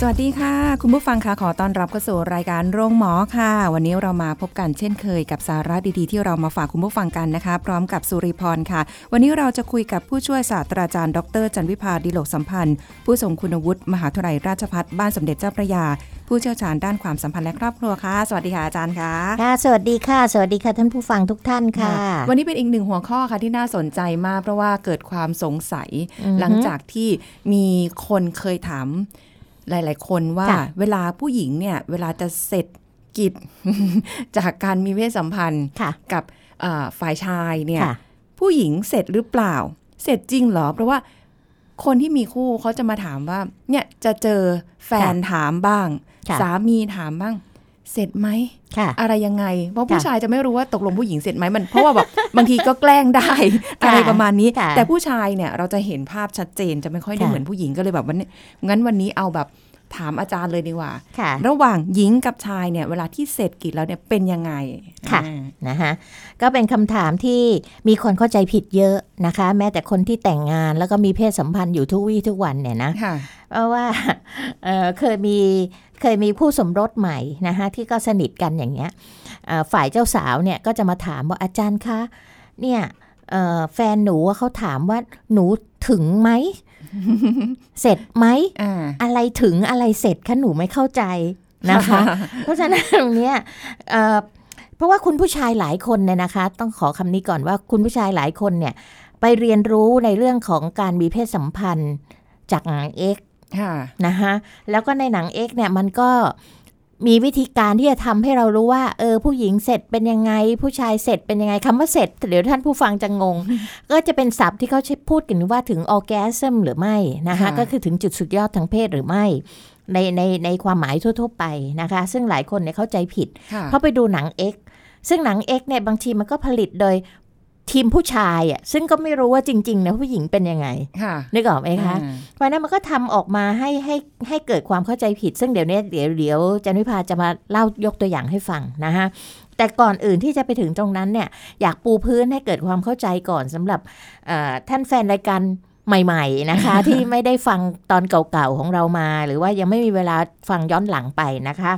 สวัสดีค่ะ คุณผู้ฟังค่ะขอต้อนรับเข้าสู่รายการโรงหมอค่ะ วันนี้เรามาพบกันเช่นเคยกับสาระดีๆ ที่เรามาฝากคุณผู้ฟังกันนะคะ พร้อมกับสุริพรค่ะ วันนี้เราจะคุยกับผู้ช่วยศาสตราจารย์ ดร จันวิพาดิโลกสัมพันธ์ ผู้ทรงคุณวุฒิมหาวิทยาลัยราชภัฏบ้านสมเด็จเจ้าพระยา ผู้เชี่ยวชาญด้านความสัมพันธ์และครอบครัวค่ะ สวัสดีค่ะอาจารย์ค่ะค่ะ สวัสดีค่ะ สวัสดีค่ะท่านผู้ฟังทุกท่านค่ะ วันนี้เป็นอีกหนึ่งหัวข้อค่ะที่น่าสนใจมากเพราะว่าเกิดความสงสัยอือฮึหลังจากที่มีคนเคยถาม หลาย ๆ คนว่าค่ะเวลาผู้หญิงเนี่ย เวลาจะเสร็จกิจจากการมีเพศสัมพันธ์ค่ะกับเอ่อฝ่ายชายเนี่ยค่ะผู้หญิงเสร็จหรือเปล่า เสร็จจริงเหรอ เพราะว่าคนที่มีคู่เขาจะมาถามว่า เนี่ยจะเจอแฟนถามบ้างค่ะสามีถามบ้าง เสร็จไหมค่ะอะไรยังไง เพราะผู้ค่ะชายจะไม่รู้ว่าตกลงผู้หญิงเสร็จไหมมันเพราะว่าแบบบางทีก็แกล้งได้ค่ะอะไรประมาณนี้ค่ะแต่ผู้ชายเนี่ยเราจะเห็นภาพชัดเจนจะไม่ค่อยได้ค่ะเหมือนผู้หญิงก็เลยแบบวันนี้งั้นวันนี้เอาแบบ ถามอาจารย์เลยดีกว่าค่ะระหว่างหญิงกับชายเนี่ย เวลาที่เสร็จกิจแล้วเนี่ยเป็นยังไง ค่ะอ่านะคะก็เป็นคำถามที่มีคนเข้าใจผิดเยอะนะคะ แม้แต่คนที่แต่งงานแล้วก็มีเพศสัมพันธ์อยู่ทุกวี่ทุกวันเนี่ยนะค่ะเพราะว่าเอ่อเคยมีเคยมีผู้สมรสใหม่นะคะที่ก็สนิทกันอย่างเงี้ยเอ่อฝ่ายเจ้าสาวเนี่ยก็จะมาถามว่าอาจารย์คะเนี่ยเอ่อแฟนหนูอะเขาถามว่าหนูถึงไหม เสร็จไหมอ่าอะไรถึงอะไรเสร็จคะหนูไม่เข้าใจนะคะ เพราะฉะนั้นตรงเนี้ยเอ่อเพราะว่าคุณผู้ชายหลายคนเนี่ยนะคะ ต้องขอคำนี้ก่อนว่าคุณผู้ชายหลายคนเนี่ย ไปเรียนรู้ในเรื่องของการมีเพศสัมพันธ์จากหนังเอ็กค่ะนะคะแล้วก็ในหนังเอ็กเนี่ยมันก็ มีวิธีการที่จะทำให้เรารู้ว่า เออ ผู้หญิงเสร็จเป็นยังไง ผู้ชายเสร็จเป็นยังไงคำว่าเสร็จเดี๋ยวท่านผู้ฟังจะงง ก็จะเป็นศัพท์ที่เขาใช้พูดกันว่าถึงออแกซึมหรือไม่นะคะค่ะก็คือถึงจุดสุดยอดทางเพศหรือไม่ในในในความหมายทั่ว ๆ ไปนะคะ ซึ่งหลายคนเนี่ยเข้าใจผิดค่ะเพราะไปดูหนัง X ซึ่งหนัง X เนี่ยบางทีมันก็ผลิตโดย ทีมผู้ชายอะซึ่งก็ไม่รู้ว่าจริงๆนะผู้หญิงเป็นยังไงค่ะนึกออกไหมคะอ่าเพราะฉะนั้นมันก็ทำออกมาให้ให้ให้เกิดความเข้าใจผิด ซึ่งเดี๋ยวนี้เดี๋ยวเดี๋ยวจันวิพาจะมาเล่ายกตัวอย่างให้ฟังนะคะแต่ก่อนอื่นที่จะไปถึงตรงนั้นเนี่ยอยากปูพื้นให้เกิดความเข้าใจก่อนสำหรับเอ่อท่านแฟนรายการใหม่ๆนะคะ ที่ไม่ได้ฟังตอนเก่าๆของเรามา หรือว่ายังไม่มีเวลาฟังย้อนหลังไปนะคะ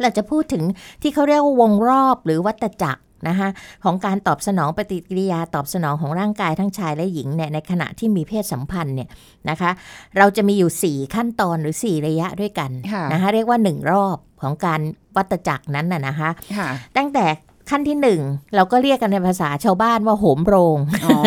เราจะพูดถึงที่เขาเรียกว่าวงรอบหรือวัตจักร นะคะของการตอบสนองปฏิกิริยาตอบสนองของร่างกายทั้งชายและหญิงเนี่ยในขณะที่มีเพศสัมพันธ์เนี่ยนะคะเราจะมีอยู่ 4 ขั้นตอนหรือ 4 ระยะด้วยกันค่ะนะคะเรียกว่า 1 รอบของการวัตจักรนั้นน่ะนะคะค่ะตั้งแต่ ขั้นที่1เราก็เรียกกันในภาษาชาวบ้านว่าโหมโรงอ๋อ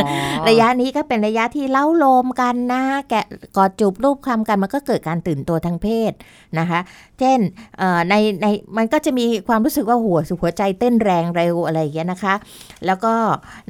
ระยะนี้ก็เป็นระยะที่เล้าโลมกันนะแกะกอดจูบรูปคลำกันมันก็เกิดการตื่นตัวทางเพศนะคะ เช่นเอ่อในในมันก็จะมีความรู้สึกว่าหัวหัวใจเต้นแรงเร็วอะไรอย่างเงี้ยนะคะ แล้วก็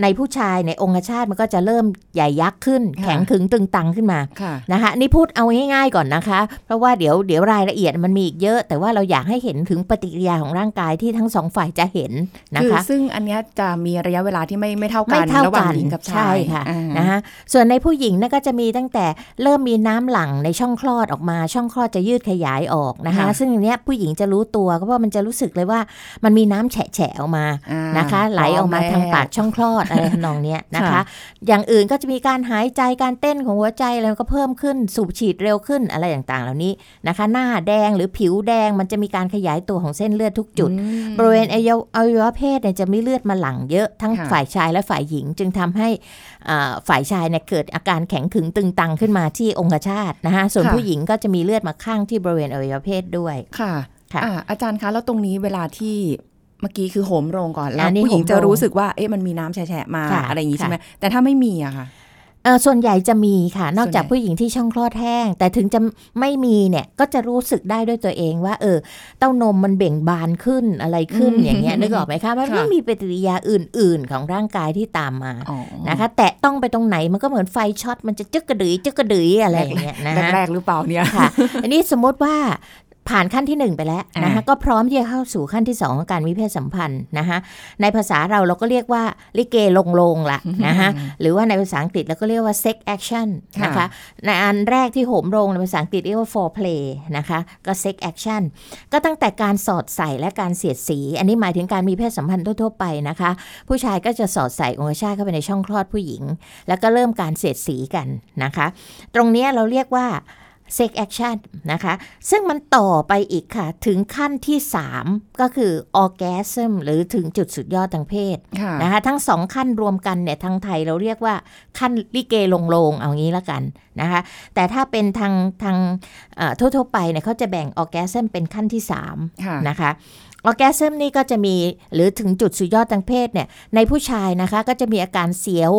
ในผู้ชายในองคชาตมันก็จะเริ่มใหญ่ยักษ์ขึ้น แข็งขึงตึงตังขึ้นมาค่ะนะคะนี่พูดเอาง่ายๆก่อนนะคะ เพราะว่าเดี๋ยวเดี๋ยวรายละเอียดมันมีอีกเยอะ แต่ว่าเราอยากให้เห็นถึงปฏิกิริยาของร่างกายที่ทั้งสองฝ่ายจะเห็นนะคือคะซึ่งอันเนี้ยจะมีระยะเวลาที่ไม่ไม่เท่ากัไม่นเท่าระหว่างกันหญิงกับชายใช่ค่ะอ่านะคะส่วนในผู้หญิงเนี่ยก็จะมีตั้งแต่เริ่มมีน้ำหลั่งในช่องคลอดออกมา ช่องคลอดจะยืดขยายออกนะคะ ซึ่งอันเนี้ยผู้หญิงจะรู้ตัวก็เพราะมันจะรู้สึกเลยว่ามันมีน้ำแฉะๆออกมาอ่านะคะ ไหลออกมาทางปากช่องคลอดอะไรทำนองเนี้ยนะคะค่ะอย่างอื่นก็จะมีการหายใจการเต้นของหัวใจอะไรก็เพิ่มขึ้นสูบฉีดเร็วขึ้นอะไรต่างๆ เหล่านี้นะคะ หน้าแดงหรือผิวแดงมันจะมีการขยายตัวของเส้นเลือดทุกจุดอืมบริเวณอวัยวะอวัยวะเพศเนี่ยจะมีเลือดมาหลั่งเยอะทั้งค่ะฝ่ายชายและฝ่ายหญิง จึงทำให้อ่าฝ่ายชายเนี่ยเกิดอาการแข็งขึงตึงตังขึ้นมาที่องคชาตนะคะส่วนค่ะผู้หญิงก็จะมีเลือดมาข้างที่บริเวณอวัยวะเพศด้วยค่ะค่ะอ่าอาจารย์คะแล้วตรงนี้เวลาที่เมื่อกี้คือโหมโรงก่อน แล้วอันนี้ผู้หญิงโหมจะโรงรู้สึกว่าเอ๊ะมันมีน้ำแฉะๆมาค่ะอะไรอย่างงี้ใช่ไหมค่ะแต่ถ้าไม่มีอะค่ะ เออส่วนใหญ่จะมีค่ะ นอกจากส่วนใหญ่ผู้หญิงที่ช่องคลอดแห้ง แต่ถึงจะไม่มีเนี่ยก็จะรู้สึกได้ด้วยตัวเองว่า เออ เต้านมมันเบ่งบานขึ้นอะไรขึ้นอย่างเงี้ยนึกออกไหมคะมันไม่มีปฏิกิริยาอื่น ๆ ของร่างกายที่ตามมาอ๋อนะคะ แตะต้องไปตรงไหนมันก็เหมือนไฟช็อตมันจะจึกกระดือยจึกกระดือยอะไรอย่างเงี้ยนะฮะแรกๆหรือเปล่าเนี่ยค่ะ อันนี้สมมติว่า ผ่านขั้นที่หนึ่งไปแล้วนะคะอ่าก็พร้อมที่จะเข้าสู่ขั้นที่สองของการมีเพศสัมพันธ์นะคะในภาษาเราเราก็เรียกว่าลิเกลงลงละนะคะหรือว่าในภาษาอังกฤษเราก็เรียกว่า sex action นะคะค่ะในอันแรกที่โหมโรงในภาษาอังกฤษเรียกว่า foreplay นะคะก็ sex action ก็ตั้งแต่การสอดใส่และการเสียดสี อันนี้หมายถึงการมีเพศสัมพันธ์ทั่วๆไปนะคะ ผู้ชายก็จะสอดใส่องคชาตเข้าไปในช่องคลอดผู้หญิง แล้วก็เริ่มการเสียดสีกันนะคะ ตรงเนี้ยเราเรียกว่า sex action นะคะ ซึ่งมันต่อไปอีกค่ะ ถึงขั้นที่ 3 ก็คือ orgasm หรือถึงจุดสุดยอดทางเพศค่ะนะคะทั้งสองขั้นรวมกันเนี่ยทางไทยเราเรียกว่าขั้นลิเกลงลงเอางี้ละกันนะคะ แต่ถ้าเป็นทางทางเอ่อทั่วๆไปเนี่ยเขาจะแบ่ง orgasm เป็นขั้นที่3ค่ะนะคะ ออแกซึมนี่ก็จะมีหรือถึงจุดสุดยอดทางเพศเนี่ยในผู้ชายนะคะก็จะมีอาการเสียว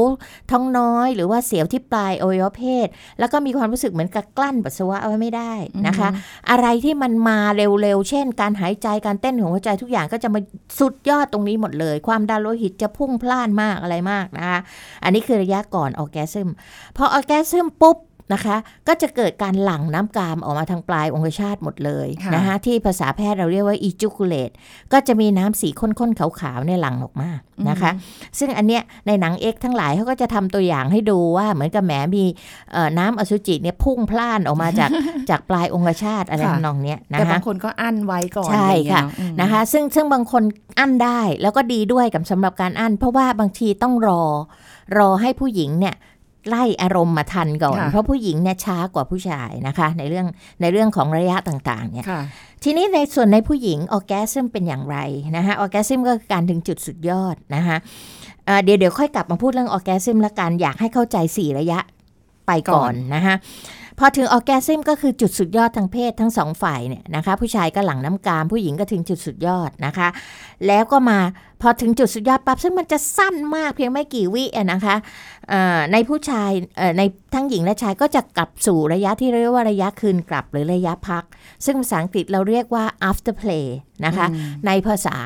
ท้องน้อย หรือว่าเสียวที่ปลายอวัยวะเพศ แล้วก็มีความรู้สึกเหมือนกับกลั้นปัสสาวะเอาไว้ไม่ได้นะคะ อะไรที่มันมาเร็วๆ เช่น การหายใจการเต้นของหัวใจทุกอย่างก็จะมาสุดยอดตรงนี้หมดเลย ความดันโลหิตจะพุ่งพล่านมากอะไรมากนะคะอันนี้คือระยะก่อนออแกซึมพอออแกซึมปุ๊บ นะคะ ก็จะเกิดการหลั่งน้ำกามออกมาทางปลายองคชาตหมดเลยค่ะนะคะที่ภาษาแพทย์เราเรียกว่า ejaculate ก็จะมีน้ำสีข้นๆขาวๆในยหลั่งออกมานะคะ ซึ่งอันเนี้ยในหนังเอ็กทั้งหลายเขาก็จะทำตัวอย่างให้ดูว่าเหมือนกับแหมมีเอ่อน้ำอสุจิเนี่ยพุ่งพล่านออกมาจากจากปลายองคชาตอะไรค่ะทำนองเนี้ยนะแต่คะบางคนก็อั้นไว้ก่อนใช่อไรอย่างเงี้ยค่ะเนออืมนะคะ ซึ่งซึ่งบางคนอั้นได้แล้วก็ดีด้วยกับสำหรับการอั้น เพราะว่าบางทีต้องรอรอให้ผู้หญิงเนี่ย ไล่อารมณ์มาทันก่อนค่ะเพราะผู้หญิงเนี่ยช้ากว่าผู้ชายนะคะ ในเรื่องในเรื่องของระยะต่างๆเนี่ยค่ะทีนี้ในส่วนในผู้หญิงออแกซึมเป็นอย่างไรนะคะออแกซึมก็คือการถึงจุดสุดยอดนะคะเอ่อเดี๋ยวเดี๋ยวค่อยกลับมาพูดเรื่องออแกซึมละกันอยากให้เข้าใจ 4 ระยะไปก่อนนะคะพ อถึงออแกซึมก็คือจุดสุดยอดทางเพศทั้งสองฝ่ายเนี่ยนะคะผู้ชายก็หลั่งน้ำกาม ผู้หญิงก็ถึงจุดสุดยอดนะคะ แล้วก็มาพอถึงจุดสุดยอดปั๊บซึ่งมันจะสั้นมากเพียงไม่กี่วิอะนะคะเอ่อในผู้ชายเอ่อในทั้งหญิงและชายก็จะกลับสู่ระยะที่เรียกว่าระยะคืนกลับหรือระยะพัก ซึ่งภาษาอังกฤษเราเรียกว่า after play นะคะในภาษา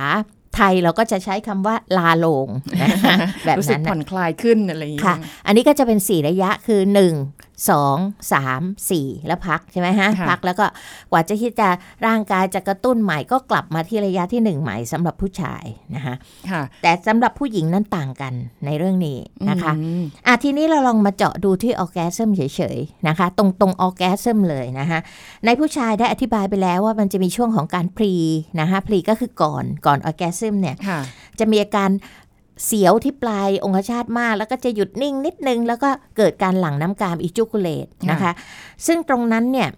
ไทยเราก็จะใช้คำว่าลาลงนะคะแบบรู้สึกนั้นผ่น่ะอนคลายขึ้นอะไรอย่างเงี้ยค่ะ อันนี้ก็จะเป็น 4 ระยะคือ 1 2 3 4แล้วพักใช่ไหมฮะค่ะพักแล้วก็กว่าจะที่จะร่างกายจะกระตุ้นใหม่ก็กลับมาที่ระยะที่1ใหม่สำหรับผู้ชายนะคะค่ะแต่สำหรับผู้หญิงนั้นต่างกันในเรื่องนี้นะคะอืมอะทีนี้เราลองมาเจาะดูที่ออแกซึมเฉยๆนะคะ ตรงตรงออแกซึมเลยนะคะในผู้ชายได้อธิบายไปแล้วว่ามันจะมีช่วงของการพรีนะคะพรีก็คือก่อนก่อนออแกซึมเนี่ยค่ะจะมีอาการ เสียวที่ปลายองคชาตมาก แล้วก็จะหยุดนิ่งนิดนึง แล้วก็เกิดการหลั่งน้ำกามอิจูคูเลตนะคะ ซึ่งตรงนั้นเนี่ย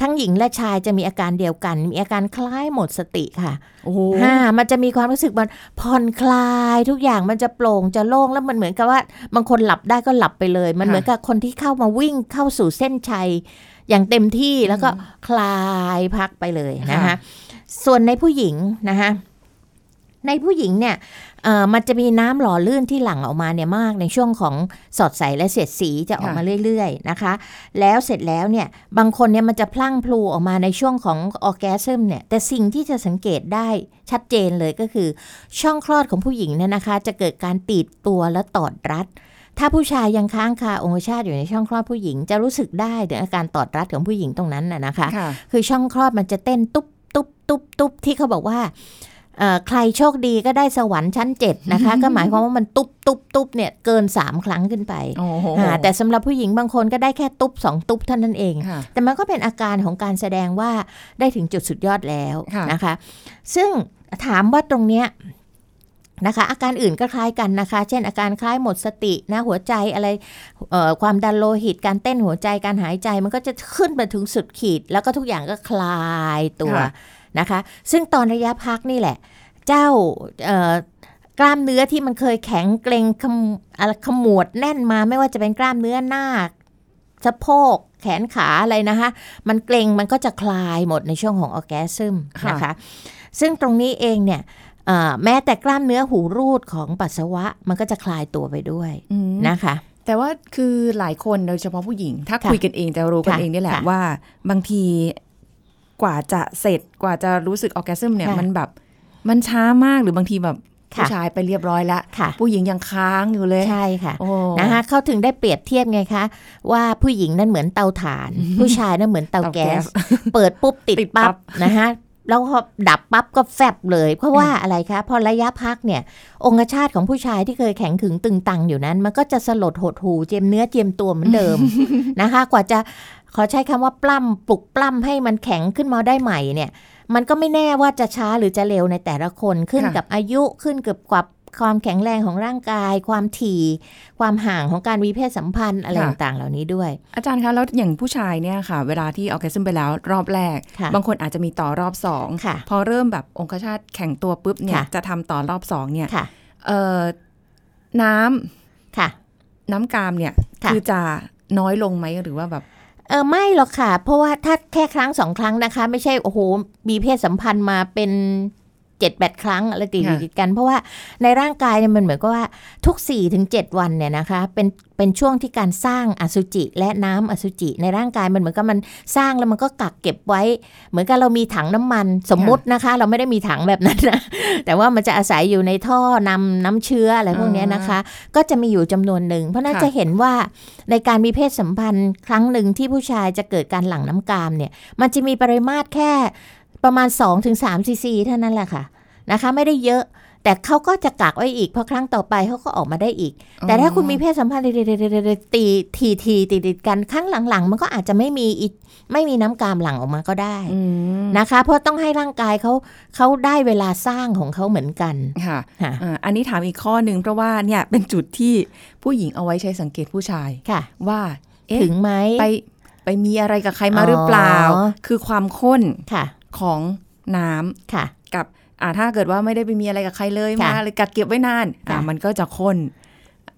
ทั้งหญิงและชายจะมีอาการเดียวกัน มีอาการคล้ายหมดสติค่ะโอ้โหฮ่ามันจะมีความรู้สึกมันผ่อนคลายทุกอย่างมันจะโปร่งจะโล่งแล้วมันเหมือนกับว่าบางคนหลับได้ก็หลับไปเลย มันเหมือนกับคนที่เข้ามาวิ่งเข้าสู่เส้นชัย อย่างเต็มที่แล้วก็คลายพักไปเลยนะคะ ส่วนในผู้หญิงนะคะ ในผู้หญิงเนี่ยเอ่อมันจะมีน้ำหล่อลื่นที่หลั่งออกมาเนี่ยมากในช่วงของสอดใสและเสียดสีจะออกมาเรื่อยๆนะคะ แล้วเสร็จแล้วเนี่ยบางคนเนี่ยมันจะพลั่งพลูออกมาในช่วงของออแกซึมเนี่ยแต่สิ่งที่จะสังเกตได้ชัดเจนเลยก็คือ ช่องคลอดของผู้หญิงเนี่ยนะคะ จะเกิดการตีดตัวและตอดรัดถ้าผู้ชายยังค้างคาองคชาตอยู่ในช่องคลอดผู้หญิง จะรู้สึกได้ถึงอาการตอดรัดของผู้หญิงตรงนั้นน่ะนะคะค่ะคือช่องคลอดมันจะเต้นตุ๊บตุ๊บตุ๊บตุ๊บที่เขาบอกว่าเอ่อ ใครโชคดีก็ได้สวรรค์ชั้นเจ็ดนะคะ ก็หมายความว่ามันตุ๊บตุ๊บตุ๊บเนี่ยเกินสามครั้งขึ้นไปโอ้โหอ่าแต่สำหรับผู้หญิงบางคนก็ได้แค่ตุ๊บสองตุ๊บเท่านั้นเองค่ะแต่มันก็เป็นอาการของการแสดงว่าได้ถึงจุดสุดยอดแล้วค่ะนะคะ ซึ่งถามว่าตรงเนี้ยนะคะอาการอื่นก็คล้ายกันนะคะ เช่น อาการคล้ายหมดสตินะหัวใจอะไรเอ่อความดันโลหิตการเต้นหัวใจการหายใจมันก็จะขึ้นไปถึงสุดขีด แล้วก็ทุกอย่างก็คลายตัวค่ะ นะคะ ซึ่งตอนระยะพักนี่แหละ เจ้าเอ่อกล้ามเนื้อที่มันเคยแข็งเกร็งขมอะไรขมวดแน่นมาไม่ว่าจะเป็นกล้ามเนื้อหน้าสะโพกแขนขาอะไรนะคะมันเกร็งมันก็จะคลายหมดในช่วงของออแกซึมค่ะนะคะ ซึ่งตรงนี้เองเนี่ยเอ่อแม้แต่กล้ามเนื้อหูรูดของปัสสาวะมันก็จะคลายตัวไปด้วยอืมนะคะ แต่ว่าคือหลายคนโดยเฉพาะผู้หญิง ถ้าค่ะคุยกันเองจะรู้กันค่ะเองนี่แหละค่ะว่า บางที กว่าจะเสร็จกว่าจะรู้สึกออแกซึมเนี่ยค่ะมันแบบมันช้ามากหรือบางทีแบบค่ะผู้ชายไปเรียบร้อยแล้วค่ะผู้หญิงยังค้างอยู่เลย ใช่ค่ะโอ้นะคะเขาถึงได้เปรียบเทียบไงคะ ว่าผู้หญิงนั่นเหมือนเตาถ่าน ผู้ชายนั่นเหมือนเตาเตาแก๊แก๊สสเปิดปุ๊บติดติดปั๊ปั๊บบนะคะ แล้วพอดับปั๊บก็แฟบเลย เพราะว่าอะไรคะพอระยะพักเนี่ย องคชาตของผู้ชายที่เคยแข็งขึงตึงตังอยู่นั้น มันก็จะสลดหดหูเจียมเนื้อเจียมตัวเหมือนเดิมนะคะ กว่าจะขอใช้คำว่าปล้ำปลุกปล้ำให้มันแข็งขึ้นมาได้ใหม่เนี่ย มันก็ไม่แน่ว่าจะช้าหรือจะเร็วในแต่ละคนขึ้นค่ะกับอายุขึ้นกับกับ ความแข็งแรงของร่างกาย ความถี่ ความห่างของการมีเพศสัมพันธ์อะไรต่างๆเหล่านี้ด้วย อาจารย์คะแล้วอย่างผู้ชายเนี่ยค่ะ เวลาที่ออแกซึมไปแล้วรอบแรกค่ะบางคนอาจจะมีต่อรอบสองค่ะพอเริ่มแบบองคชาตแข็งตัวปุ๊บเนี่ยค่ะจะทำต่อรอบสองเนี่ยค่ะเอ่อน้ำค่ะ น้ำกามเนี่ยค่ะอจะน้อยลงไหมหรือว่าแบบเออไม่หรอกค่ะ เพราะว่าถ้าแค่ครั้งสองครั้งนะคะ ไม่ใช่โอ้โหมีเพศสัมพันธ์มาเป็น เจ็ดแปดครั้งอะไรติดค่ะติดกัน เพราะว่าในร่างกายเนี่ยมันเหมือนกับว่าทุก4ี่ถึงเวันเนี่ยนะคะเป็นเป็นช่วงที่การสร้างอสุจิและน้ำอสุจิในร่างกายมันเหมือนกับมันสร้างแล้วมันก็กักเก็บไว้ เหมือนกับเรามีถังน้ำมันสมมุตินะคะ เราไม่ได้มีถังแบบนั้นนะแต่ว่ามันจะอาศัยอยู่ในท่อนำน้ำเชื้ออะไรพวกเนี้ยนะคะ ก็จะมีอยู่จำนวนหนึ่ง เพราะน่าค่ะจะเห็นว่าในการมีเพศสัมพันธ์ครั้งหนึ่งที่ผู้ชายจะเกิดการหลั่งน้ำกามเนี่ยมันจะมีปริมาตรแค่ประมาณ 2-3ซีซีเท่านั้นแหละค่ะ นะคะ ไม่ได้เยอะ แต่เขาก็จะกักไว้อีกเพราะครั้งต่อไปเขาก็ออกมาได้อีก แต่ถ้าคุณมีเพศสัมพันธ์ตีทีทีติดติดๆกันครั้งหลังๆ มันก็อาจจะไม่มีอีไม่มีน้ำกามหลั่งออกมาก็ได้อืมนะคะ เพราะต้องให้ร่างกายเขาเขาได้เวลาสร้างของเขาเหมือนกันค่ะค่ะอ่าอันนี้ถามอีกข้อหนึ่งเพราะว่าเนี่ยเป็นจุดที่ผู้หญิงเอาไว้ใช้สังเกตผู้ชายค่ะ ว่าเอ๊ะถึงไหมไปไปมีอะไรกับใครมาหรือเปล่าอ๋อคือความข้นค่ะของน้ำค่ะกับ อ่าถ้าเกิดว่าไม่ได้ไปมีอะไรกับใครเลยค่ะมาเลยกักเก็บไว้นานอ่าค่ะมันก็จะข้น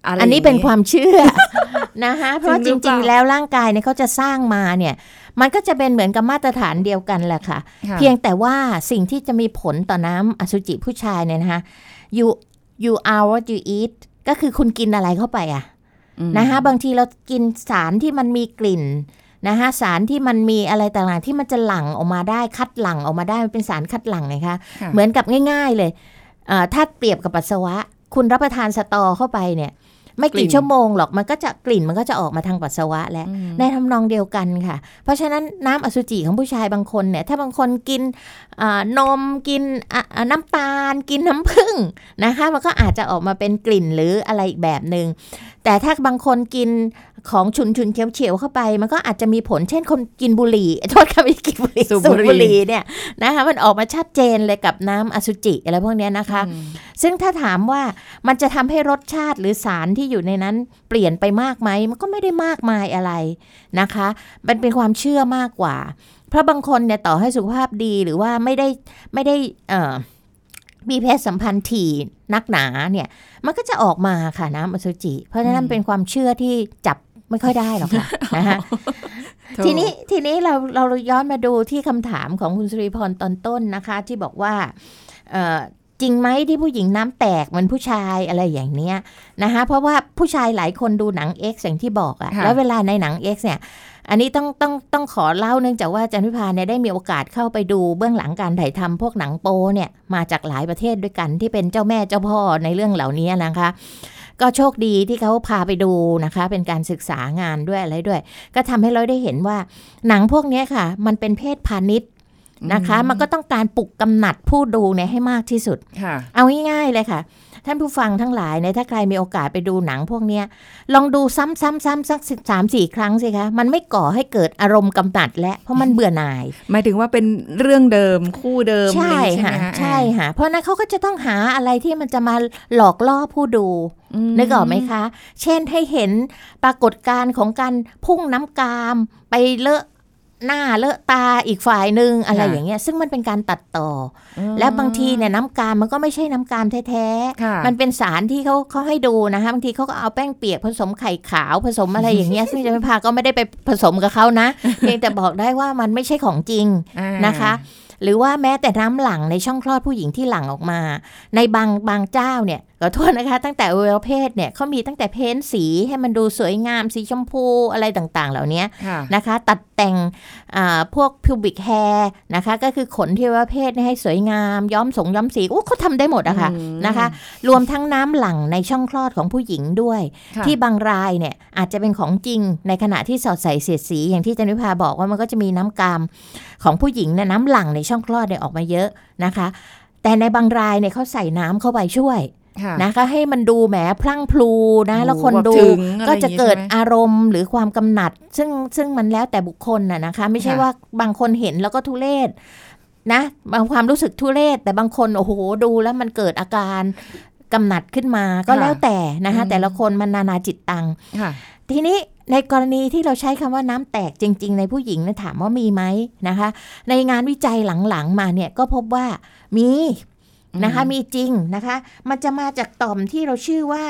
อะไรอันนี้ย่งเป็นความเชื่อนะคะเพราะจริจงหรือเปริล่างๆ แล้วร่างกายเนี่ยเขาจะสร้างมาเนี่ย มันก็จะเป็นเหมือนกับมาตรฐานเดียวกันแหละค่ะค่ะเพียงแต่ว่าสิ่งที่จะมีผลต่อน้ำอสุจิผู้ชายเนี่ยนะคะ you you are what you eat ก็คือคุณกินอะไรเข้าไปอะอืมนะคะบางทีเรากินสารที่มันมีกลิ่น นะคะสารที่มันมีอะไรต่างๆที่มันจะหลั่งออกมาได้คัดหลั่งออกมาได้มันเป็นสารคัดหลั่งไงคะค่ะเหมือนกับง่าย ๆเลยเอ่อถ้าเปรียบกับปัสสาวะ คุณรับประทานสตอเข้าไปเนี่ย ไม่กลิ่กี่นชั่วโมงหรอกมันก็จะกลิ่นมันก็จะออกมาทางปัสสาวะแล้วอืมในทำนองเดียวกันค่ะ เพราะฉะนั้นน้ำอสุจิของผู้ชายบางคนเนี่ย ถ้าบางคนกินอ่านมกินอะอะน้ำตาล กินน้ำผึ้งนะคะ มันก็อาจจะออกมาเป็นกลิ่นหรืออะไรอีกแบบหนึง่งแต่ถ้าบางคนกินของฉุนฉุนๆเฉียวเฉียวๆเข้าไป มันก็อาจจะมีผลเช่นคนกินบุหรี่โทษค่ะไม่ได้กินบุหรี่สูสูบบบุหรี่บุหรี่เนี่ยนะคะมันออกมาชัดเจนเลยกับน้ำอสุจิอะไรพวกเนี้ยนะคะอืมซึ่งถ้าถามว่ามันจะทำให้รสชาติหรือสารที่อยู่ในนั้นเปลี่ยนไปมากไหมมันก็ไม่ได้มากมายอะไรนะคะ มันเป็นความเชื่อมากกว่า เพราะบางคนเนี่ยต่อให้สุขภาพดีหรือว่าไม่ได้ไม่ได้เอ่อมีเพศสัมพันธ์ถี่นักหนาเนี่ยมันก็จะออกมาค่ะน้ำอสุจิ เพราะฉะนั้นเป็นความเชื่อที่จับไม่ค่อยได้หรอกค่ะนะคะถูกทีนี้ทีนี้เราเราย้อนมาดูที่คำถามของคุณสุริพรตอนต้นนะคะ ที่บอกว่าเอ่อ จริงไหมที่ผู้หญิงน้ำแตกเหมือนผู้ชายอะไรอย่างเนี้ยนะคะเพราะว่าผู้ชายหลายคนดูหนัง X อย่างที่บอกอะค่ะแล้วเวลาในหนัง X เนี่ยอันนี้ต้องต้องต้องขอเล่าเนื่องจากว่าอาจันพิพาเนี่ยได้มีโอกาสเข้าไปดูเบื้องหลังการถ่ายทำพวกหนังโปเนี่ยมาจากหลายประเทศด้วยกันที่เป็นเจ้าแม่เจ้าพ่อในเรื่องเหล่านี้นะคะ ก็โชคดีที่เขาพาไปดูนะคะ เป็นการศึกษางานด้วยอะไรด้วย ก็ทำให้เราได้เห็นว่าหนังพวกเนี้ยค่ะ มันเป็นเพศพาณิชย์ นะคะ มันก็ต้องการปลุกกำหนัดผู้ดูเนี่ยให้มากที่สุดค่ะเอาง่ายๆเลยค่ะ ท่านผู้ฟังทั้งหลายเนี่ยถ้าใครมีโอกาสไปดูหนังพวกเนี้ย ลองดูซ้ำๆๆสักสิบสามสี่ครั้งสิคะ มันไม่ก่อให้เกิดอารมณ์กำหนัดและเพราะมันเบื่อหน่าย หมายถึงว่าเป็นเรื่องเดิมคู่เดิมใช่อะไรอย่างงี้ค่ะไหมฮใช่ค่ะเพราะฉะนั้นเขาก็จะต้องหาอะไรที่มันจะมาหลอกล่อผู้ดูอืมนึกออกไหมคะ เช่นให้เห็นปรากฏการณ์ของการพุ่งน้ำกาม ไปเลอะ หน้าเลอะตาอีกฝ่ายหนึ่งอะไรอย่างเงี้ย ซึ่งมันเป็นการตัดต่ออและบางทีเนี่ยน้ำกามมันก็ไม่ใช่น้ำกามแท้ค่ะๆมันเป็นสารที่เขาเขาให้ดูนะคะบางทีเขาก็เอาแป้งเปียกผสมไข่ขาวผสมอะไรอย่างเงี้ยซึ่งจะไม่พาก็ไม่ได้ไปผสมกับเขานะเพียงแต่บอกได้ว่ามันไม่ใช่ของจริงอ่านะคะหรือว่าแม้แต่น้ำหลั่งในช่องคลอดผู้หญิงที่หลั่งออกมา ในบางบางเจ้าเนี่ย ขอโทษนะคะ ตั้งแต่อวัยวะเพศเนี่ยเขามีตั้งแต่เพ้นสีให้มันดูสวยงามสีชมพูอะไรต่างๆ เหล่านี้ค่ะนะคะ ตัดแต่งอ่าพวก pubic hair นะคะ ก็คือขนที่อวัยวะเพศเนี่ยให้สวยงามย้อมสงย้อมสีโอ้เขาทำได้หมดอะค่ะอืมนะคะ รวมทั้งน้ำหลั่งในช่องคลอดของผู้หญิงด้วยค่ะที่บางรายเนี่ยอาจจะเป็นของจริงในขณะที่สอดใส่เสียดสีอย่างที่จันวิภาบอกว่ามันก็จะมีน้ำกามของผู้หญิงเนี่ยน้ำหลั่งในช่องคลอดเนี่ยออกมาเยอะนะคะแต่ในบางรายเนี่ยเขาใส่น้ำเข้าไปช่วยค่ะ นะคะให้มันดูแหมพลั่งพลูนะโอ้แล้วคนแบบดูถึงอะไรก็จะเกิดอย่างงี้ใช่ไหมอารมณ์หรือความกำหนัด ซึ่งซึ่งมันแล้วแต่บุคคลน่ะนะคะ ไม่ใช่ค่ะว่าบางคนเห็นแล้วก็ทุเลศนะบางความรู้สึกทุเลศแต่บางคนโอ้โหดูแล้วมันเกิดอาการกำหนัดขึ้นมาก็แล้วแต่นะคะแต่ละคนมันนานาจิตตังค่ะทีนี้ในกรณีที่เราใช้คำว่าน้ำแตกจริง ๆ ในผู้หญิงเนะถามว่ามีไหมนะคะ ในงานวิจัยหลังๆมาเนี่ยก็พบว่ามี นะคะมีจริงนะคะ มันจะมาจากต่อมที่เราชื่อว่า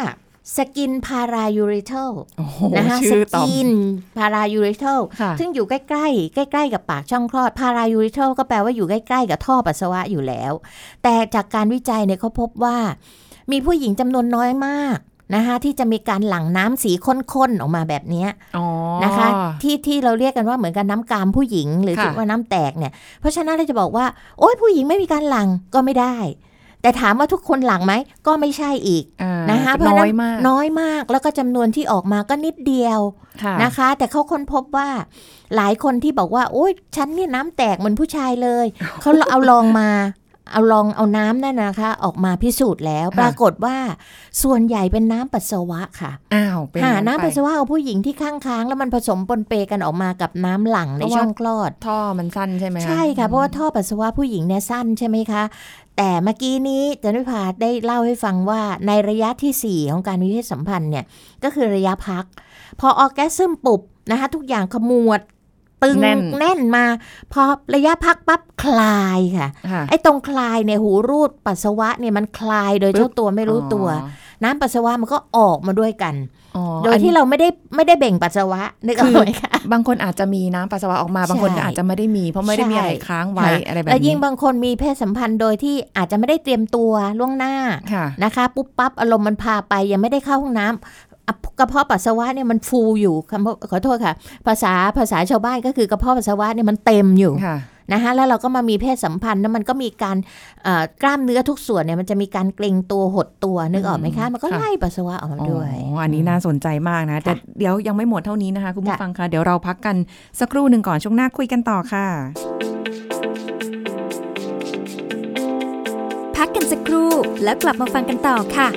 Skene paraurethral โอ้โหนะคะชื่อต่อม Skene paraurethral ค่ะซึ่งอยู่ใกล้ ๆ ใกล้ ๆ กับปากช่องคลอด paraurethral ก็แปลว่าอยู่ใกล้ ๆ กับท่อปัสสาวะอยู่แล้ว แต่จากการวิจัยเนี่ยเขาพบว่า มีผู้หญิงจำนวนน้อยมาก นะคะที่จะมีการหลั่งน้ำสีข้นๆออกมาแบบเนี้ยอ๋อนะคะที่ที่เราเรียกกันว่าเหมือนกันน้ำกามผู้หญิง หรือค่ะที่ว่าน้ำแตกเนี่ยเพราะฉะนั้นเราจะบอกว่า โอ้ยผู้หญิงไม่มีการหลั่งก็ไม่ได้แต่ถามว่าทุกคนหลั่งไหมก็ไม่ใช่อีกอ่านะคะเพน้ราะอฉะยนั้นมากน้อยมากแล้วก็จำนวนที่ออกมาก็นิดเดียวค่ะนะคะ แต่เขาค้นพบว่าหลายคนที่บอกว่า โอ๊ยฉันเนี่ยน้ำแตกเหมือนผู้ชายเลย เขาเอาลองมา เอาลองเอาน้ำนั่นนะคะ ออกมาพิสูจน์แล้วค่ะปรากฏว่าส่วนใหญ่เป็นน้ำปัสสาวะค่ะอ้าวเป็นหาอย่างน้ำไปปัสสาวะของผู้หญิงที่ข้างค้างแล้วมันผสมปนเปกันออกมากับน้ำหลั่งในเพราะว่าช่องคลอด ท่อมันสั้นใช่ไหมคะใช่ค่ะเพราะว่าท่อปัสสาวะผู้หญิงเนี่ยสั้นใช่ไหมคะแต่เมื่อกี้นี้จันวิพาได้เล่าให้ฟังว่าในระยะทีสี่ 4 ของการมีเพศสัมพันธ์เนี่ยก็คือระยะพัก พอออร์แกซึมปุบนะคะทุกอย่างขมวด ตึงแน่นแน่นมา พอระยะพักปั๊บคลายค่ะค่ะ ไอ้ตรงคลายเนี่ยหูรูดปัสสาวะเนี่ยมันคลายโดยเจ้าตัวไม่รู้ตัว น้ำปัสสาวะมันก็ออกมาด้วยกันอ๋อโดยที่เราไม่ได้ไม่ได้เบ่งปัสสาวะนึกออกไหมคะบางคนอาจจะมีน้ำปัสสาวะออกมาบางคนก็ใช่อาจจะไม่ได้มี เพราะไม่ได้มีอะไรใช่ค้างไว้ค่ะอะไรแบบและยิ่นี้งบางคนมีเพศสัมพันธ์โดยที่อาจจะไม่ได้เตรียมตัวล่วงหน้าค่ะนะคะ ปุ๊บปั๊บอารมณ์มันพาไปยังไม่ได้เข้าห้องน้ำอะ กระเพาะปัสสาวะเนี่ยมันฟูอยู่คำขอโทษค่ะ ภาษาภาษาชาวบ้านก็คือกระเพาะปัสสาวะเนี่ยมันเต็มอยู่ค่ะนะคะแล้วเราก็มามีเพศสัมพันธ์แล้วมันก็มีการเอ่อกล้ามเนื้อทุกส่วนเนี่ยมันจะมีการเกร็งตัวหดตัวนึกออกไหมคะ มันก็ค่ะไล่ปัสสาวะออกมาอ๋อด้วยอันนี้น่าสนใจมากนะแต่ค่ะเดี๋ยวยังไม่หมดเท่านี้นะคะคุณผู้ค่ะฟังคะเดี๋ยวเราพักกันสักครู่หนึ่งก่อนช่วงหน้าคุยกันต่อค่ะ พักกันสักครู่แล้วกลับมาฟังกันต่อค่ะ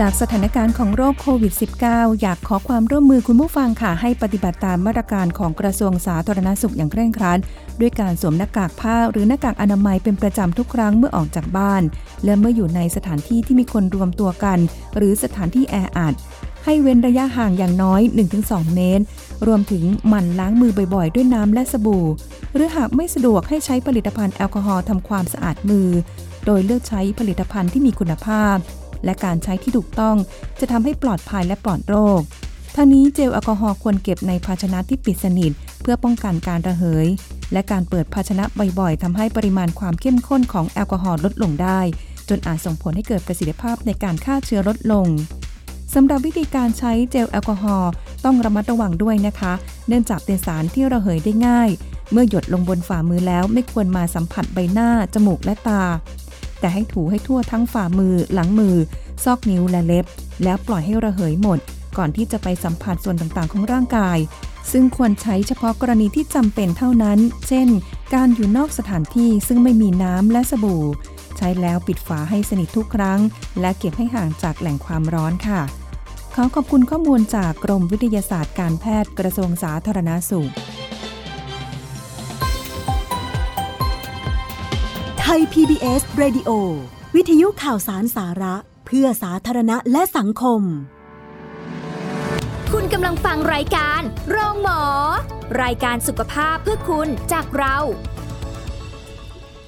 จากสถานการณ์ของโรคโควิด -19 อยากขอความร่วมมือคุณผู้ฟังค่ะ ให้ปฏิบัติตามมาตรการของกระทรวงสาธารณสุขอย่างเคร่งครัด ด้วยการสวมหน้ากากผ้าหรือหน้ากากอนามัยเป็นประจำทุกครั้งเมื่อออกจากบ้าน และเมื่ออยู่ในสถานที่ที่มีคนรวมตัวกัน หรือสถานที่แออัดให้เว้นระยะห่างอย่างน้อย 1-2 เมตร รวมถึงหมั่นล้างมือบ่อยๆ ด้วยน้ำและสบู่ หรือหากไม่สะดวกให้ใช้ผลิตภัณฑ์แอลกอฮอล์ทำความสะอาดมือ โดยเลือกใช้ผลิตภัณฑ์ที่มีคุณภาพ และการใช้ที่ถูกต้องจะทำให้ปลอดภัยและปลอดโรคทั้งนี้เจลแอลกอฮอล์ควรเก็บในภาชนะที่ปิดสนิท เพื่อป้องกันการระเหย และการเปิดภาชนะบ่อยๆทำให้ปริมาณความเข้มข้นของแอลกอฮอล์ลดลงได้ จนอาจส่งผลให้เกิดประสิทธิภาพในการฆ่าเชื้อลดลงสำหรับวิธีการใช้เจลแอลกอฮอล์ต้องระมัดระวังด้วยนะคะ เนื่องจากเป็นสารที่ระเหยได้ง่าย เมื่อหยดลงบนฝ่ามือแล้วไม่ควรมาสัมผัสใบหน้า จมูกและตา แต่ให้ถูให้ทั่วทั้งฝ่ามือ หลังมือ ซอกนิ้วและเล็บ แล้วปล่อยให้ระเหยหมด ก่อนที่จะไปสัมผัสส่วนต่างๆ ของร่างกาย ซึ่งควรใช้เฉพาะกรณีที่จำเป็นเท่านั้น เช่น การอยู่นอกสถานที่ซึ่งไม่มีน้ำและสบู่ ใช้แล้วปิดฝาให้สนิททุกครั้ง และเก็บให้ห่างจากแหล่งความร้อนค่ะ ขอขอบคุณข้อมูลจากกรมวิทยาศาสตร์การแพทย์กระทรวงสาธารณาสุข ไทย PBS Radio วิทยุข่าวสารสาระ เพื่อสาธารณะและสังคม คุณกำลังฟังรายการ โรงหมอ รายการสุขภาพเพื่อคุณจากเรา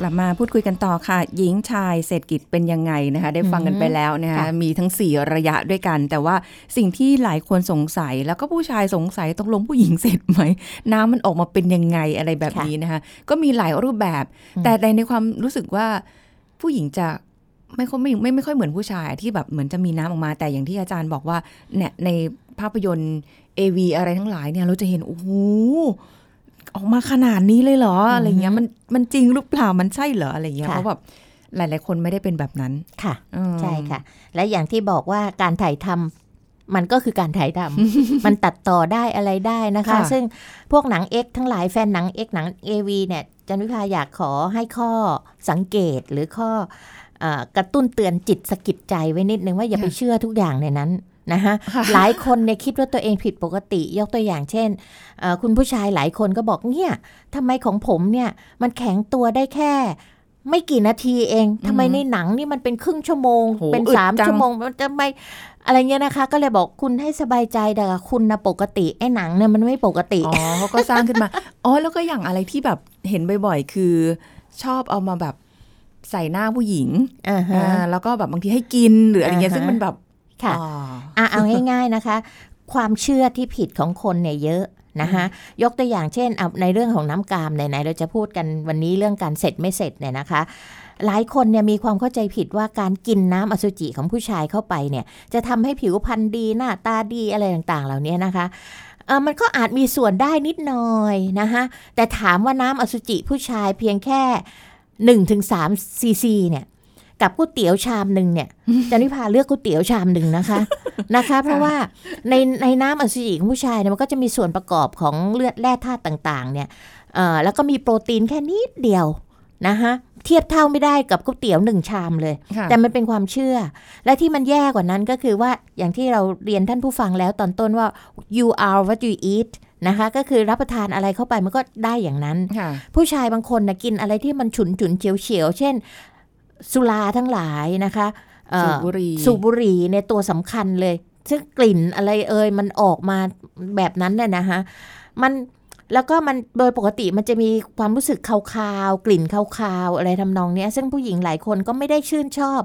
กลับมาพูดคุยกันต่อค่ะ หญิงชายเศรษฐกิจเป็นยังไงนะคะ ได้ฟังกันไปแล้วนะคะค่ะมีทั้ง 4 ระยะด้วยกัน แต่ว่าสิ่งที่หลายคนสงสัย แล้วก็ผู้ชายสงสัยตกลงผู้หญิงเสร็จไหมน้ำมันออกมาเป็นยังไงอะไรแบบนี้นะคะ ก็มีหลายรูปแบบ แต่ในในความรู้สึกว่าผู้หญิงจะไม่ค่อยไม่ไม่ไม่ค่อยเหมือนผู้ชายที่แบบเหมือนจะมีน้ำออกมา แต่อย่างที่อาจารย์บอกว่าเนี่ยในภาพยนตร์เอวีอะไรทั้งหลายเนี่ยเราจะเห็นโอ้โห ออกมาขนาดนี้เลยเหรออะไรเงี้ยมันมันจริงหรือเปล่ามันใช่เหรออะไรเงี้ยค่ะเพราะแบบหลาย ๆ คนไม่ได้เป็นแบบนั้นค่ะอืมใช่ค่ะ และอย่างที่บอกว่าการถ่ายทำมันก็คือการถ่ายทำ มันตัดต่อได้อะไรได้นะคะค่ะซึ่งพวกหนัง X ทั้งหลายแฟนหนัง X หนัง AV เนี่ยจันวิภาอยากขอให้ข้อสังเกตหรือข้อเออกระตุ้นเตือนจิตสะกิดใจไว้นิดนึงว่าอย่าไปเชื่อทุกอย่างในนั้น นะคะค่ะหลายคนเนี่ยคิดว่าตัวเองผิดปกติ ยกตัวอย่างเช่นเอ่อคุณผู้ชายหลายคนก็บอกเนี่ยทำไมของผมเนี่ยมันแข็งตัวได้แค่ไม่กี่นาทีเองทำไมในหนังนี่มันเป็นครึ่งชั่วโมงโหเป็นอึดสามจังชั่วโมง มันจะไม่อะไรเงี้ยนะคะ ก็เลยบอกคุณให้สบายใจแต่คุณนะปกติไอ้หนังเนี่ยมันไม่ปกติ อ๋อเขาก็สร้างขึ้นมา อ๋อ แล้วก็อย่างอะไรที่แบบเห็นบ่อยๆ คือ ชอบเอามาแบบใส่หน้าผู้หญิงอ่าฮะอ่าแล้วก็แบบบางทีให้กินหรืออะไรเงี้ยอ่าฮะซึ่งมันแบบ ค่ะอ๋ออะเอาง่าย ๆนะคะ ความเชื่อที่ผิดของคนเนี่ยเยอะนะคะยกตัวอย่างเช่นเอาในเรื่องของน้ำกามไหนๆเราจะพูดกันวันนี้เรื่องการเสร็จไม่เสร็จเนี่ยนะคะ หลายคนเนี่ยมีความเข้าใจผิดว่าการกินน้ำอสุจิของผู้ชายเข้าไปเนี่ย จะทำให้ผิวพรรณดีหน้าตาดีอะไรต่างๆ เหล่านี้นะคะเออมันก็อาจมีส่วนได้นิดหน่อยนะคะแต่ถามว่าน้ำอสุจิผู้ชายเพียงแค่1-3ซีซีเนี่ย กับก๋วยเตี๋ยวชามหนึ่งเนี่ยจันวิพาเลือกก๋วยเตี๋ยวชามหนึ่งนะคะนะคะ เพราะว่าในในน้ำอสุจิของผู้ชายเนี่ยมันก็จะมีส่วนประกอบของเลือดแร่ธาตุต่างๆ เนี่ยเอ่อแล้วก็มีโปรตีนแค่นิดเดียวนะคะเทียบเท่าไม่ได้กับก๋วยเตี๋ยวหนึ่งชามเลยค่ะแต่มันเป็นความเชื่อ และที่มันแย่กว่านั้นก็คือว่าอย่างที่เราเรียนท่านผู้ฟังแล้วตอนต้นว่า you are what you eat นะคะก็คือรับประทานอะไรเข้าไปมันก็ได้อย่างนั้นค่ะผู้ชายบางคนนะกินอะไรที่มันฉุนฉุนๆเฉียวเฉียวๆเช่น สุราทั้งหลายนะคะเอ่อสูบบุหรี่สูบบุหรี่ในยตัวสำคัญเลย ซึ่งกลิ่นอะไรเอ่ยมันออกมาแบบนั้นน่ะนะคะมันแล้วก็มันโดยปกติมันจะมีความรู้สึกคาวๆ กลิ่นคาวๆ อะไรทำนองเนี้ย ซึ่งผู้หญิงหลายคนก็ไม่ได้ชื่นชอบ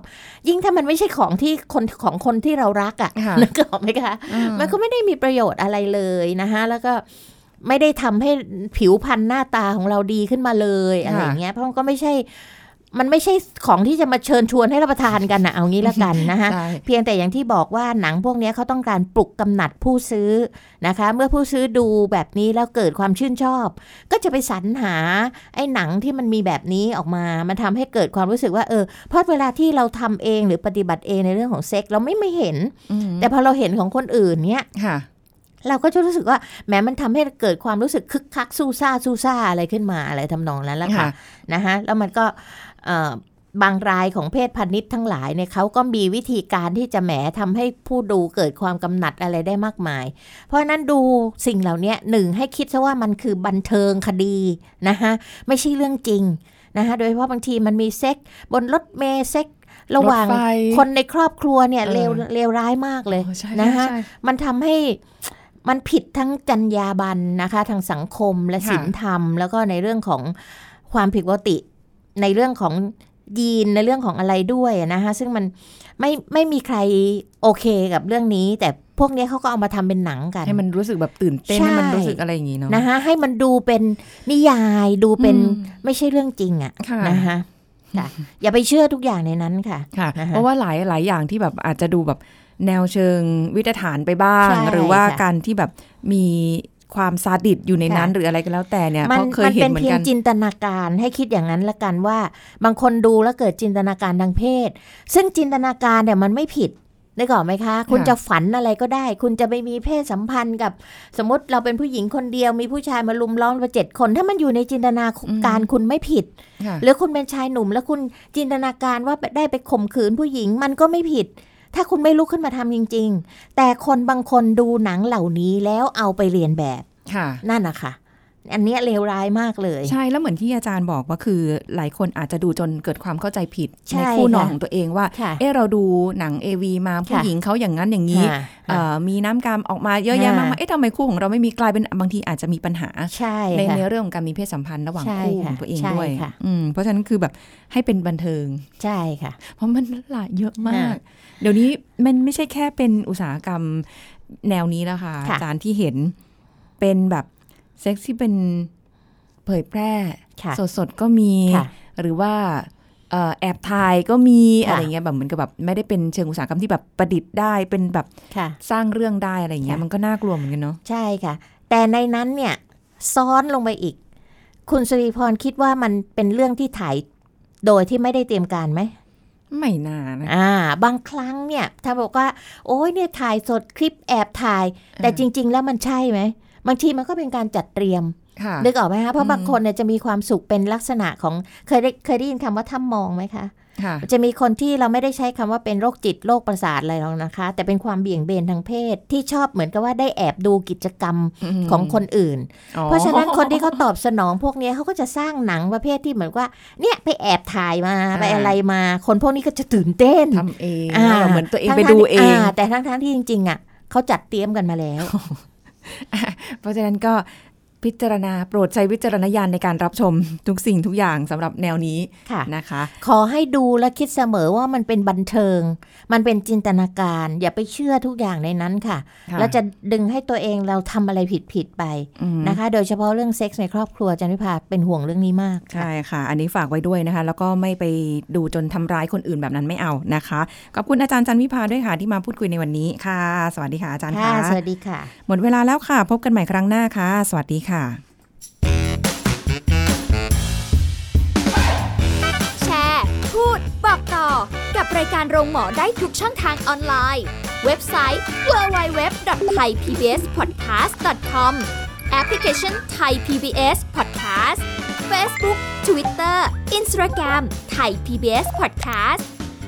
ยิ่งถ้ามันไม่ใช่ของที่คนของคนที่เรารักอะค่ะ่ะนึกออกไหมคะอืมมันก็ไม่ได้มีประโยชน์อะไรเลยนะคะแล้วก็ไม่ได้ทำให้ผิวพรรณหน้าตาของเราดีขึ้นมาเลยอะไรอย่างเงี้ยเพราะมันก็ไม่ใช่ มันไม่ใช่ของที่จะมาเชิญชวนให้รับประทานกันนะเอางี้ละกันนะคะใช่เพียงแต่อย่างที่บอกว่าหนังพวกเนี้ยเขาต้องการปลุกกำหนัดผู้ซื้อนะคะ เมื่อผู้ซื้อดูแบบนี้แล้วเกิดความชื่นชอบ ก็จะไปสรรหาไอ้หนังที่มันมีแบบนี้ออกมา มันทำให้เกิดความรู้สึกว่าเออเพราะเวลาที่เราทำเองหรือปฏิบัติเองในเรื่องของเซ็กส์เราไม่ไม่เห็นอืมแต่พอเราเห็นของคนอื่นเนี้ยค่ะ เราก็จะรู้สึกว่าแหมมันทำให้เกิดความรู้สึกคึกคักสู้ซ่าสู้ซ่าอะไรขึ้นมาอะไรทำนองนั้นแหละค่ะค่ะนะคะแล้วมันก็เอ่อบางรายของเพศพันนิษทั้งหลายเนี่ยเขาก็มีวิธีการที่จะแหมทำให้ผู้ดูเกิดความกำหนัดอะไรได้มากมาย เพราะฉะนั้นดูสิ่งเหล่านี้หนึ่งให้คิดซะว่ามันคือบันเทิงคดีนะคะไม่ใช่เรื่องจริงนะคะโดยเฉพาะบางทีมันมีเซ็กบนรถเมล์เซ็กระหว่างรถไฟคนในครอบครัวเนี่ยเออเลวเลวร้ายมากเลยโอ้ใช่นะคะใช่มันทำให้ มันผิดทั้งจรรยาบรรณนะคะ ทางสังคมและค่ะศีลธรรม แล้วก็ในเรื่องของความผิดปกติ ในเรื่องของยีนในเรื่องของอะไรด้วยนะคะซึ่งมันไม่ไม่มีใครโอเคกับเรื่องนี้ แต่พวกเนี้ยเขาก็เอามาทำเป็นหนังกัน ให้มันรู้สึกแบบตื่นเต้นใช่ให้มันรู้สึกอะไรอย่างงี้เนาะนะคะให้มันดูเป็นนิยายดูเป็นอืมไม่ใช่เรื่องจริงอะค่ะนะคะ ค่ะ อย่าไปเชื่อทุกอย่างในนั้นค่ะค่ะนะคะเพราะว่าหลายหลายอย่างที่แบบอาจจะดูแบบแนวเชิงวิทยาฐานไปบ้างใช่หรือว่าค่ะการที่แบบมีความซาดิสอยู่ในนั้นค่ะหรืออะไรก็แล้วแต่เนี่ยมันก็เคยมันเห็เป็นนเหมือเพีนยกังนจินตนาการให้คิดอย่างนั้นละกันว่า บางคนดูแล้วเกิดจินตนาการทางเพศ ซึ่งจินตนาการเนี่ยมันไม่ผิด ได้ก่อนไหมคะ คุณค่ะจะฝันอะไรก็ได้ คุณจะไปมีเพศสัมพันธ์กับ สมมติเราเป็นผู้หญิงคนเดียว มีผู้ชายมาลุมล้อมมาเจ็ดคน ถ้ามันอยู่ในจินตนาการคุณไม่ผิดค่ะหรือคุณเป็นชายหนุ่ม แล้วคุณจินตนาการว่าได้ไปข่มขืนผู้หญิงมันก็ไม่ผิด ถ้าคุณไม่ลุกขึ้นมาทำจริง ๆ แต่คนบางคนดูหนังเหล่านี้แล้วเอาไปเรียนแบบค่ะนั่นนะคะ อันเนี้ยเลวร้ายมากเลย ใช่แล้วเหมือนที่อาจารย์บอกว่าคือหลายคนอาจจะดูจนเกิดความเข้าใจผิดใช่ในคู่นอนค่ะของตัวเองว่าค่ะเออเราดูหนัง AV มาผู้ค่ะหญิงเขาอย่างนั้นอย่างนี้ค่ะเอ่อมีน้ำกามออกมาเยอะแยะค่ะมากมายเอ๊ะทำไมคู่ของเราไม่มีกลายเป็นบางทีอาจจะมีปัญหาใช่ในค่ะในเรื่องของการมีเพศสัมพันธ์ระหว่างใช่คู่ขค่ะองตัวเองใช่ด้วยค่ะอืมเพราะฉะนั้นคือแบบให้เป็นบันเทิงใช่ค่ะ เพราะมันหลายเยอะมากอ่าเดี๋ยวนี้มันไม่ใช่แค่เป็นอุตสาหกรรมแนวนี้แล้วค่ะค่ะอาจารย์ที่เห็นเป็นแบบ เซ็กซ์ที่เป็นเผยแพร่ค่ะสดๆก็มีค่ะหรือว่าเอ่อแอบถ่ายก็มีค่ะอะไรเงี้ยแบบเหมือนกับแบบไม่ได้เป็นเชิงอุตสาหกรรมที่แบบประดิษฐ์ได้เป็นแบบค่ะสร้างเรื่องได้อะไรเงี้ยค่ะมันก็น่ากลัวเหมือนกันเนาะใช่ค่ะ แต่ในนั้นเนี่ยซ้อนลงไปอีก คุณสุริพรคิดว่ามันเป็นเรื่องที่ถ่ายโดยที่ไม่ได้เตรียมการไหมไม่นานนะอ่า บางครั้งเนี่ย ถ้าบอกว่า โอ้ยเนี่ยถ่ายสดคลิปแอบถ่าย แต่จริง ๆ แล้วมันใช่ไหม บางทีมันก็เป็นการจัดเตรียมค่ะนึกออกไหมคะเพอืราะมบางคนเนี่ยจะมีความสุขเป็นลักษณะของเคยได้เคยได้ยินคำว่าถ้ำมองไหมคะค่ะจะมีคนที่เราไม่ได้ใช้คำว่าเป็นโรคจิตโรคประสาทอะไรหรอกนะคะ แต่เป็นความเบี่ยงเบนทางเพศที่ชอบเหมือนกับว่าได้แอบดูกิจกรรมของคนอื่นอ๋อเพราะฉะนั้นคนที่เขาตอบสนองพวกเนี้ยเขาก็จะสร้างหนังประเภทที่เหมือนว่าเนี่ยไปแอบถ่ายมาไปอะไรมา คนพวกนี้ก็จะตื่นเต้นทำเองอ่าเหมือนตัวเองทั้ไปๆดูที่เองาแต่ทั้งๆที่จริงๆอะเขาจัดเตรียมกันมาแล้ว เพราะฉะนั้นก็ พิจารณาโปรดใช้วิจารณญาณในการรับชมทุกสิ่งทุกอย่างสำหรับแนวนี้ค่ะนะคะ ขอให้ดูและคิดเสมอว่ามันเป็นบันเทิง มันเป็นจินตนาการ อย่าไปเชื่อทุกอย่างในนั้นค่ะค่ะแล้วจะดึงให้ตัวเองเราทำอะไรผิดๆไปอืมนะคะ โดยเฉพาะเรื่องเซ็กส์ในครอบครัวจันวิภาเป็นห่วงเรื่องนี้มากค่ะใช่ค่ะ อันนี้ฝากไว้ด้วยนะคะ แล้วก็ไม่ไปดูจนทำร้ายคนอื่นแบบนั้นไม่เอานะคะขอบคุณอาจารย์จันวิพาด้วยค่ะที่มาพูดคุยในวันนี้ค่ะ สวัสดีค่ะอาจารย์ค่ะค่ะสวัสดีค่ะ หมดเวลาแล้วค่ะ พบกันใหม่ครั้งหน้าค่ะ สวัสดีค่ะ แชร์ พูด บอกต่อ กับรายการโรงหมอได้ทุกช่องทางออนไลน์ เว็บไซต์ www.thaipbspodcast.com แอปพลิเคชัน Thai PBS Podcast Facebook Twitter Instagram Thai PBS Podcast